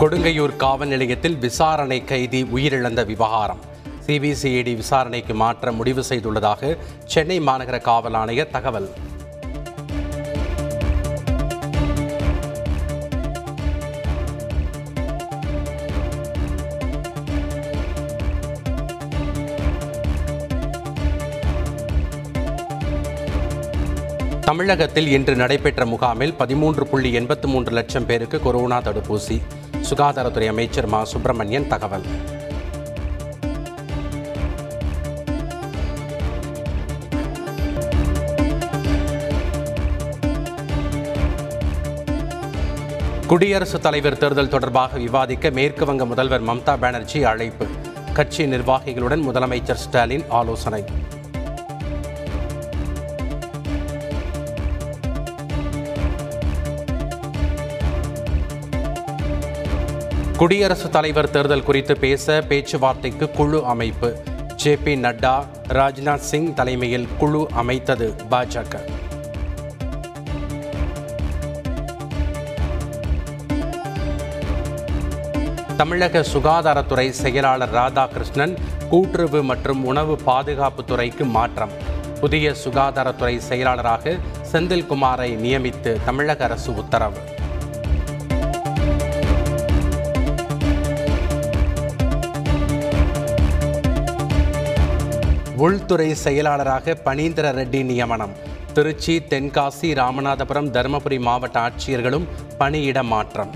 கொடுங்கையூர் காவல் நிலையத்தில் விசாரணை கைதி உயிரிழந்த விவகாரம். சிபிசிஐடி விசாரணைக்கு மாற்ற முடிவு செய்துள்ளதாக சென்னை மாநகர காவல் ஆணையர் தகவல். தமிழகத்தில் இன்று நடைபெற்ற முகாமில் பதிமூன்று புள்ளி எண்பத்து மூன்று லட்சம் பேருக்கு கொரோனா தடுப்பூசி. சுகாதாரத்துறை அமைச்சர் மா. சுப்பிரமணியன் தகவல். குடியரசுத் தலைவர் தேர்தல் தொடர்பாக விவாதிக்க மேற்கு வங்க முதல்வர் மம்தா பானர்ஜி அழைப்பு. கட்சி நிர்வாகிகளுடன் முதலமைச்சர் ஸ்டாலின் ஆலோசனை. குடியரசுத் தலைவர் தேர்தல் குறித்து பேச பேச்சுவார்த்தைக்கு குழு அமைப்பு. ஜே பி நட்டா ராஜ்நாத் சிங் தலைமையில் குழு அமைத்தது பாஜக. தமிழக சுகாதாரத்துறை செயலாளர் ராதாகிருஷ்ணன் கூட்டுறவு மற்றும் உணவு பாதுகாப்பு துறைக்கு மாற்றம். புதிய சுகாதாரத்துறை செயலாளராக செந்தில்குமாரை நியமித்து தமிழக அரசு உத்தரவு. உள்துறை செயலாளராக பனீந்திர ரெட்டி நியமனம். திருச்சி தென்காசி ராமநாதபுரம் தருமபுரி மாவட்ட ஆட்சியர்களும் பணியிட மாற்றம்.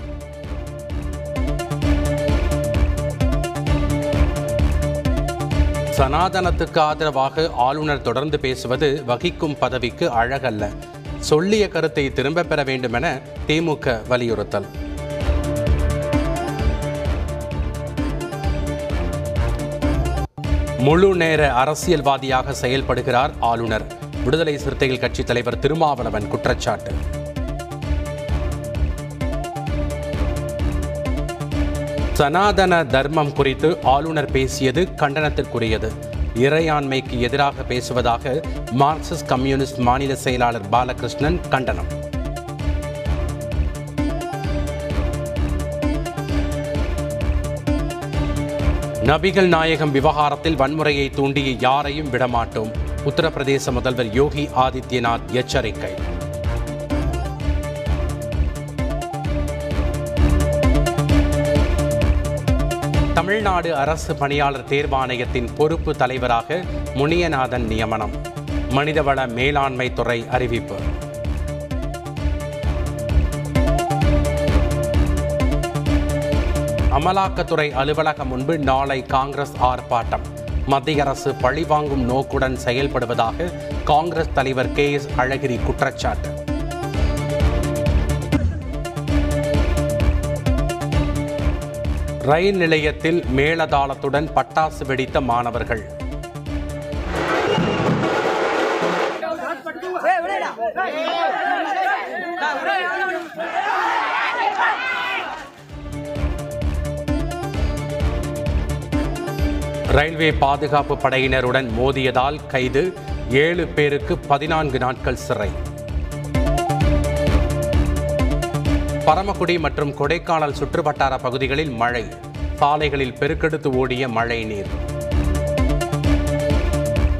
சனாதனத்துக்கு ஆதரவாக ஆளுநர் தொடர்ந்து பேசுவது வகிக்கும் பதவிக்கு அழகல்ல. சொல்லிய கருத்தை திரும்பப் பெற வேண்டுமென திமுக வலியுறுத்தல். முழு நேர அரசியல்வாதியாக செயல்படுகிறார் ஆளுநர். விடுதலை சிறுத்தைகள் கட்சித் தலைவர் திருமாவளவன் குற்றச்சாட்டு. சனாதன தர்மம் குறித்து ஆளுநர் பேசியது கண்டனத்திற்குரியது. இறையாண்மைக்கு எதிராக பேசுவதாக மார்க்சிஸ்ட் கம்யூனிஸ்ட் மாநில செயலாளர் பாலகிருஷ்ணன் கண்டனம். நபிகள் நாயகம் விவகாரத்தில் வன்முறையை தூண்டிய யாரையும் விடமாட்டோம். உத்தரப்பிரதேச முதல்வர் யோகி ஆதித்யநாத் எச்சரிக்கை. தமிழ்நாடு அரசு பணியாளர் தேர்வாணையத்தின் பொறுப்பு தலைவராக முனியநாதன் நியமனம். மனிதவள மேலாண்மை துறை அறிவிப்பு. அமலாக்கத்துறை அலுவலகம் முன்பு நாளை காங்கிரஸ் ஆர்ப்பாட்டம். மத்திய அரசு பழிவாங்கும் நோக்குடன் செயல்படுவதாக காங்கிரஸ் தலைவர் கே எஸ் அழகிரி குற்றச்சாட்டு. ரயில் நிலையத்தில் மேளதாளத்துடன் பட்டாசு வெடித்த மாணவர்கள். ரயில்வே பாதுகாப்பு படையினருடன் மோதியதால் கைது. ஏழு பேருக்கு பதினான்கு நாட்கள் சிறை. பரமக்குடி மற்றும் கொடைக்கானல் சுற்றுவட்டார பகுதிகளில் மழை. சாலைகளில் பெருக்கெடுத்து ஓடிய மழை நீர்